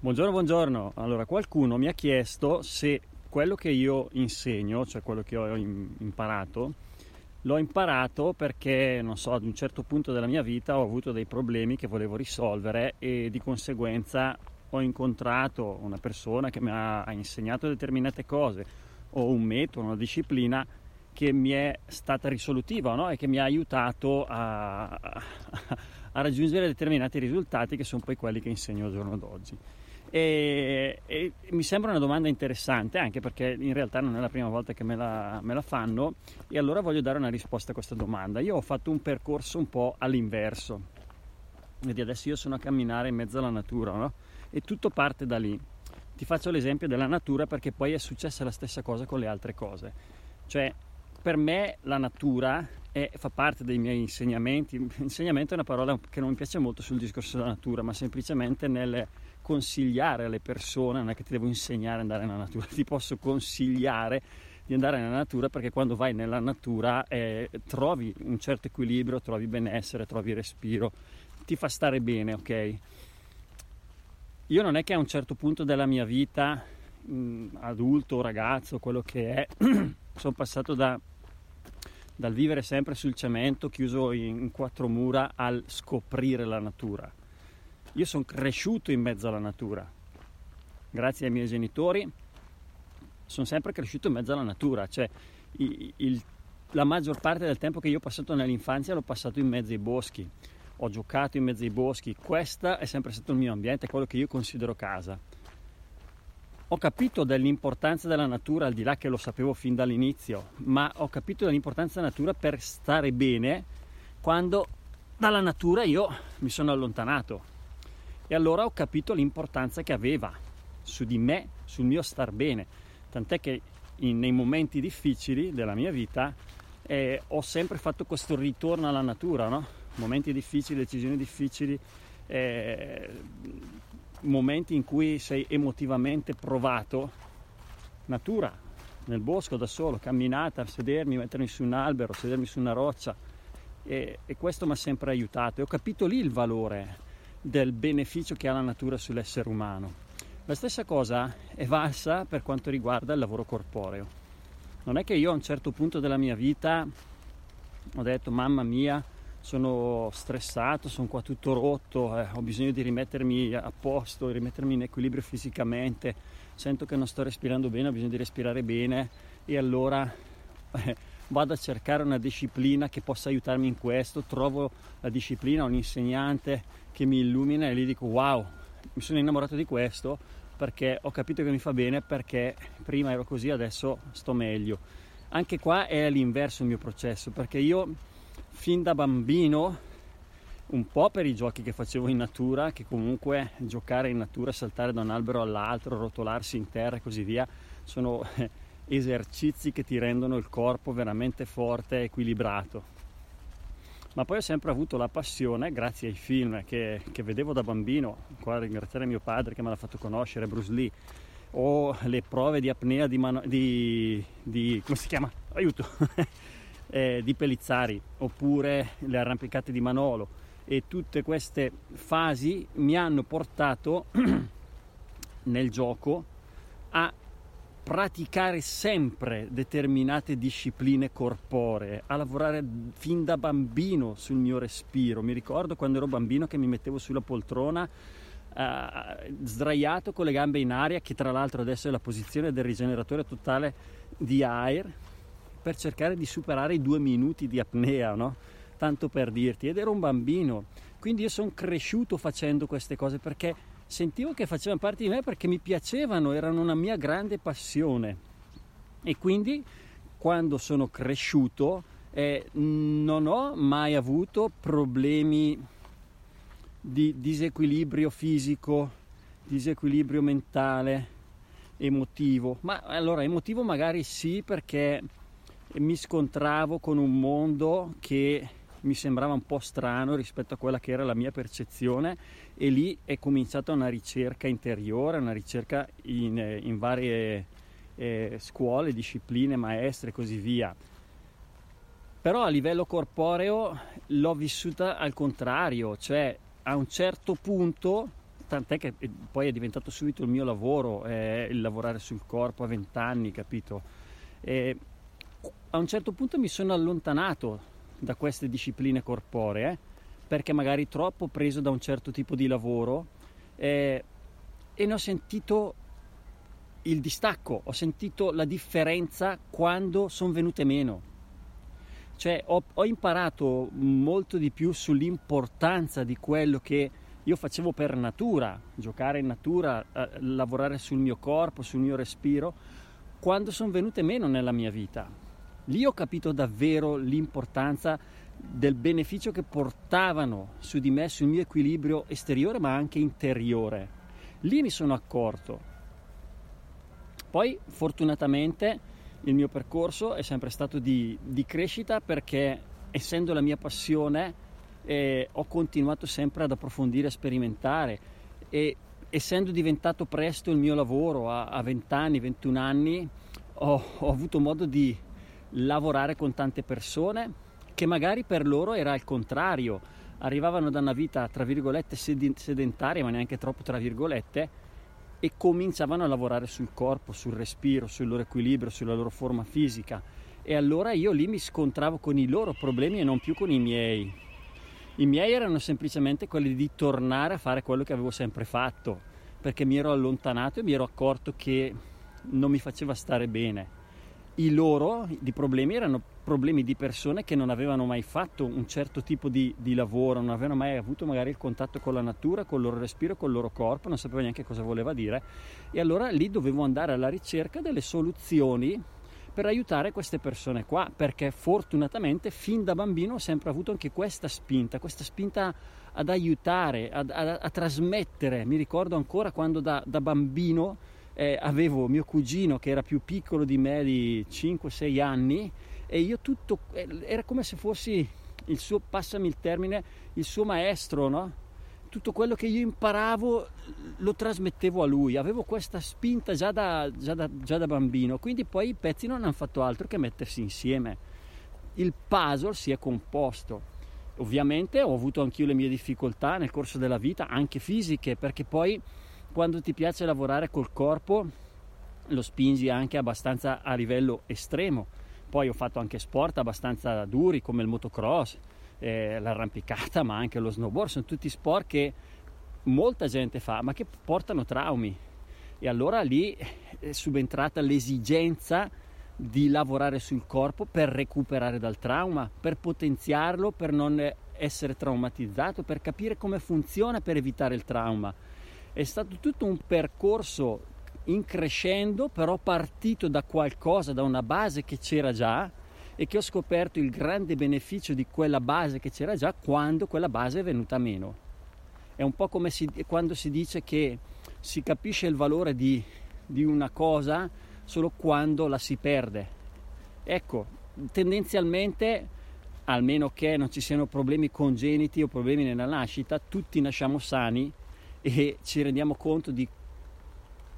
Buongiorno, buongiorno. Allora, qualcuno mi ha chiesto se quello che io insegno, cioè quello che ho imparato, l'ho imparato perché, non so, ad un certo punto della mia vita ho avuto dei problemi che volevo risolvere e di conseguenza ho incontrato una persona che mi ha insegnato determinate cose o un metodo, una disciplina che mi è stata risolutiva no? e che mi ha aiutato a, a raggiungere determinati risultati che sono poi quelli che insegno al giorno d'oggi. E, e, mi sembra una domanda interessante anche perché in realtà non è la prima volta che me la, me la, fanno e allora voglio dare una risposta a questa domanda. Io ho fatto un percorso un po' all'inverso, vedi adesso io sono a camminare in mezzo alla natura no? e tutto parte da lì. Ti faccio l'esempio della natura perché poi è successa la stessa cosa con le altre cose. Cioè per me la natura è, fa parte dei miei insegnamenti. Insegnamento è una parola che non mi piace molto sul discorso della natura, ma semplicemente nel consigliare alle persone, non è che ti devo insegnare ad andare nella natura, ti posso consigliare di andare nella natura perché quando vai nella natura eh, trovi un certo equilibrio, trovi benessere, trovi respiro, ti fa stare bene, ok? Io non è che a un certo punto della mia vita, mh, adulto, ragazzo, quello che è, sono passato da, dal vivere sempre sul cemento, chiuso in quattro mura, al scoprire la natura. Io sono cresciuto in mezzo alla natura, grazie ai miei genitori, sono sempre cresciuto in mezzo alla natura, cioè il, il, la maggior parte del tempo che io ho passato nell'infanzia l'ho passato in mezzo ai boschi, ho giocato in mezzo ai boschi, questo è sempre stato il mio ambiente, quello che io considero casa. Ho capito dell'importanza della natura, al di là che lo sapevo fin dall'inizio, ma ho capito dell'importanza della natura per stare bene quando dalla natura io mi sono allontanato. E allora ho capito l'importanza che aveva su di me, sul mio star bene. Tant'è che in, nei momenti difficili della mia vita eh, ho sempre fatto questo ritorno alla natura, no? Momenti difficili, decisioni difficili, eh, momenti in cui sei emotivamente provato, natura, nel bosco da solo, camminata, sedermi, mettermi su un albero, sedermi su una roccia e, e questo mi ha sempre aiutato e ho capito lì il valore del beneficio che ha la natura sull'essere umano. La stessa cosa è valsa per quanto riguarda il lavoro corporeo. Non è che io a un certo punto della mia vita ho detto mamma mia sono stressato, sono qua tutto rotto, eh, ho bisogno di rimettermi a posto, rimettermi in equilibrio fisicamente, sento che non sto respirando bene, ho bisogno di respirare bene e allora eh, vado a cercare una disciplina che possa aiutarmi in questo, trovo la disciplina, un insegnante che mi illumina e gli dico wow, mi sono innamorato di questo perché ho capito che mi fa bene perché prima ero così, adesso sto meglio. Anche qua è all'inverso il mio processo perché io fin da bambino un po' per i giochi che facevo in natura, che comunque giocare in natura, saltare da un albero all'altro, rotolarsi in terra e così via, sono esercizi che ti rendono il corpo veramente forte e equilibrato. Ma poi ho sempre avuto la passione, grazie ai film che, che vedevo da bambino, qua ringraziare mio padre che me l'ha fatto conoscere, Bruce Lee, o le prove di apnea di, mano, di, di come si chiama? Aiuto! eh, di Pellizzari, oppure le arrampicate di Manolo e tutte queste fasi mi hanno portato nel gioco a praticare sempre determinate discipline corporee, a lavorare fin da bambino sul mio respiro. Mi ricordo quando ero bambino che mi mettevo sulla poltrona eh, sdraiato con le gambe in aria, che tra l'altro adesso è la posizione del rigeneratore totale di Air, per cercare di superare i due minuti di apnea, no? Tanto per dirti, ed ero un bambino, quindi io sono cresciuto facendo queste cose perché sentivo che facevano parte di me perché mi piacevano, erano una mia grande passione. E quindi quando sono cresciuto eh, non ho mai avuto problemi di disequilibrio fisico, disequilibrio mentale, emotivo. Ma allora emotivo magari sì perché mi scontravo con un mondo che mi sembrava un po' strano rispetto a quella che era la mia percezione e lì è cominciata una ricerca interiore, una ricerca in, in varie eh, scuole, discipline, maestre e così via. Però a livello corporeo l'ho vissuta al contrario, cioè a un certo punto tant'è che poi è diventato subito il mio lavoro, eh, il lavorare sul corpo a vent'anni, capito? E a un certo punto mi sono allontanato da queste discipline corporee perché magari troppo preso da un certo tipo di lavoro eh, e ne ho sentito il distacco, ho sentito la differenza quando sono venute meno. Cioè ho, ho imparato molto di più sull'importanza di quello che io facevo per natura, giocare in natura, eh, lavorare sul mio corpo, sul mio respiro, quando sono venute meno nella mia vita. Lì ho capito davvero l'importanza del beneficio che portavano su di me, sul mio equilibrio esteriore ma anche interiore. Lì mi sono accorto. Poi fortunatamente il mio percorso è sempre stato di, di crescita perché essendo la mia passione eh, ho continuato sempre ad approfondire, a sperimentare e essendo diventato presto il mio lavoro a, 20 anni, 21 anni, ho, ho avuto modo di lavorare con tante persone che magari per loro era il contrario, arrivavano da una vita tra virgolette sedentaria, ma neanche troppo tra virgolette, e cominciavano a lavorare sul corpo, sul respiro, sul loro equilibrio, sulla loro forma fisica. E allora io lì mi scontravo con i loro problemi e non più con i miei. I miei erano semplicemente quelli di tornare a fare quello che avevo sempre fatto, perché mi ero allontanato e mi ero accorto che non mi faceva stare bene i loro di problemi erano problemi di persone che non avevano mai fatto un certo tipo di, di, lavoro, non avevano mai avuto magari il contatto con la natura, con il loro respiro, con il loro corpo, non sapevano neanche cosa voleva dire e allora lì dovevo andare alla ricerca delle soluzioni per aiutare queste persone qua, perché fortunatamente fin da bambino ho sempre avuto anche questa spinta, questa spinta ad aiutare, a, a, a trasmettere. Mi ricordo ancora quando da, da bambino eh, avevo mio cugino che era più piccolo di me di 5-6 anni e io tutto, eh, era come se fossi il suo, passami il termine, il suo maestro, no? Tutto quello che io imparavo lo trasmettevo a lui, avevo questa spinta già da, già da, già da bambino, quindi poi i pezzi non hanno fatto altro che mettersi insieme. Il puzzle si è composto. Ovviamente ho avuto anch'io le mie difficoltà nel corso della vita, anche fisiche, perché poi quando ti piace lavorare col corpo lo spingi anche abbastanza a livello estremo. Poi ho fatto anche sport abbastanza duri come il motocross, eh, l'arrampicata, ma anche lo snowboard. Sono tutti sport che molta gente fa, ma che portano traumi. E allora lì è subentrata l'esigenza di lavorare sul corpo per recuperare dal trauma, per potenziarlo, per non essere traumatizzato, per capire come funziona per evitare il trauma è stato tutto un percorso in crescendo, però partito da qualcosa, da una base che c'era già e che ho scoperto il grande beneficio di quella base che c'era già quando quella base è venuta meno. È un po' come si, quando si dice che si capisce il valore di, di una cosa solo quando la si perde. Ecco, tendenzialmente, almeno che non ci siano problemi congeniti o problemi nella nascita, tutti nasciamo sani e ci rendiamo conto di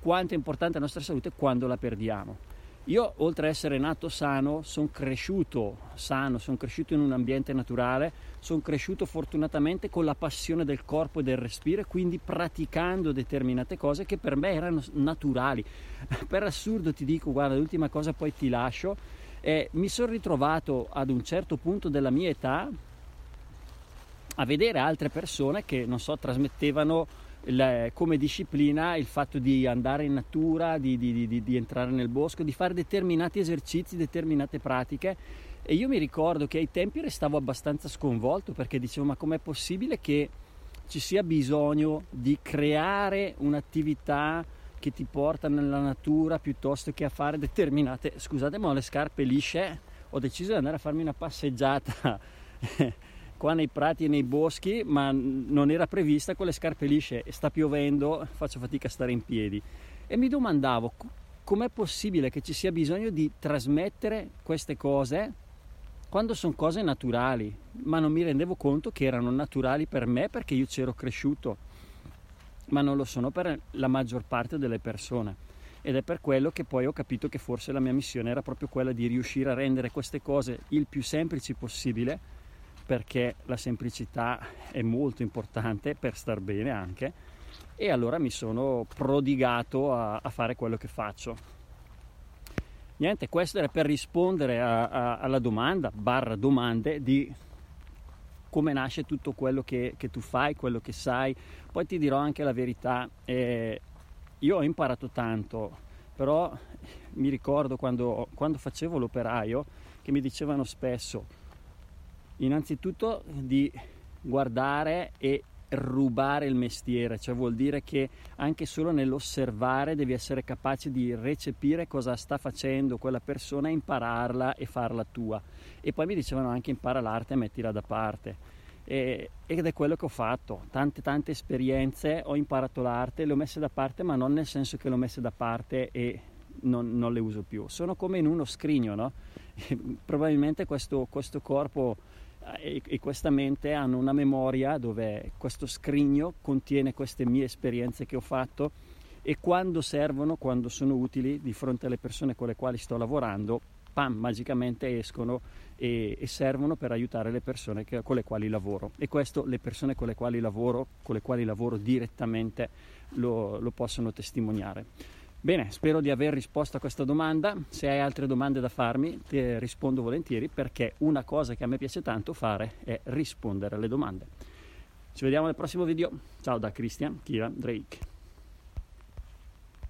quanto è importante la nostra salute quando la perdiamo. Io, oltre ad essere nato sano, sono cresciuto sano, sono cresciuto in un ambiente naturale, sono cresciuto fortunatamente con la passione del corpo e del respiro quindi praticando determinate cose che per me erano naturali. Per assurdo ti dico, guarda, l'ultima cosa poi ti lascio, eh, mi sono ritrovato ad un certo punto della mia età a vedere altre persone che, non so, trasmettevano il, come disciplina il fatto di andare in natura, di, di, di, di, entrare nel bosco, di fare determinati esercizi, determinate pratiche. E io mi ricordo che ai tempi restavo abbastanza sconvolto perché dicevo: Ma com'è possibile che ci sia bisogno di creare un'attività che ti porta nella natura piuttosto che a fare determinate. Scusate, ma ho le scarpe lisce. Ho deciso di andare a farmi una passeggiata qua nei prati e nei boschi, ma non era prevista con le scarpe lisce sta piovendo, faccio fatica a stare in piedi. E mi domandavo com'è possibile che ci sia bisogno di trasmettere queste cose quando sono cose naturali, ma non mi rendevo conto che erano naturali per me perché io c'ero cresciuto, ma non lo sono per la maggior parte delle persone. Ed è per quello che poi ho capito che forse la mia missione era proprio quella di riuscire a rendere queste cose il più semplici possibile perché la semplicità è molto importante per star bene anche e allora mi sono prodigato a, a fare quello che faccio. Niente, questo era per rispondere a, a, alla domanda, barra domande di come nasce tutto quello che, che, tu fai, quello che sai. Poi ti dirò anche la verità, eh, io ho imparato tanto, però mi ricordo quando, quando facevo l'operaio che mi dicevano spesso, innanzitutto di guardare e rubare il mestiere, cioè vuol dire che anche solo nell'osservare devi essere capace di recepire cosa sta facendo quella persona, impararla e farla tua. E poi mi dicevano anche impara l'arte e mettila da parte. E, ed è quello che ho fatto, tante tante esperienze, ho imparato l'arte, le ho messe da parte, ma non nel senso che le ho messe da parte e non, non le uso più. Sono come in uno scrigno, no? probabilmente questo, questo corpo e, e questa mente hanno una memoria dove questo scrigno contiene queste mie esperienze che ho fatto e quando servono, quando sono utili di fronte alle persone con le quali sto lavorando, pam, magicamente escono e, e servono per aiutare le persone che, con le quali lavoro. E questo le persone con le quali lavoro, le quali lavoro direttamente, lo, lo possono testimoniare. Bene, spero di aver risposto a questa domanda. Se hai altre domande da farmi, ti rispondo volentieri perché una cosa che a me piace tanto fare è rispondere alle domande. Ci vediamo nel prossimo video. Ciao da Christian Kira Drake.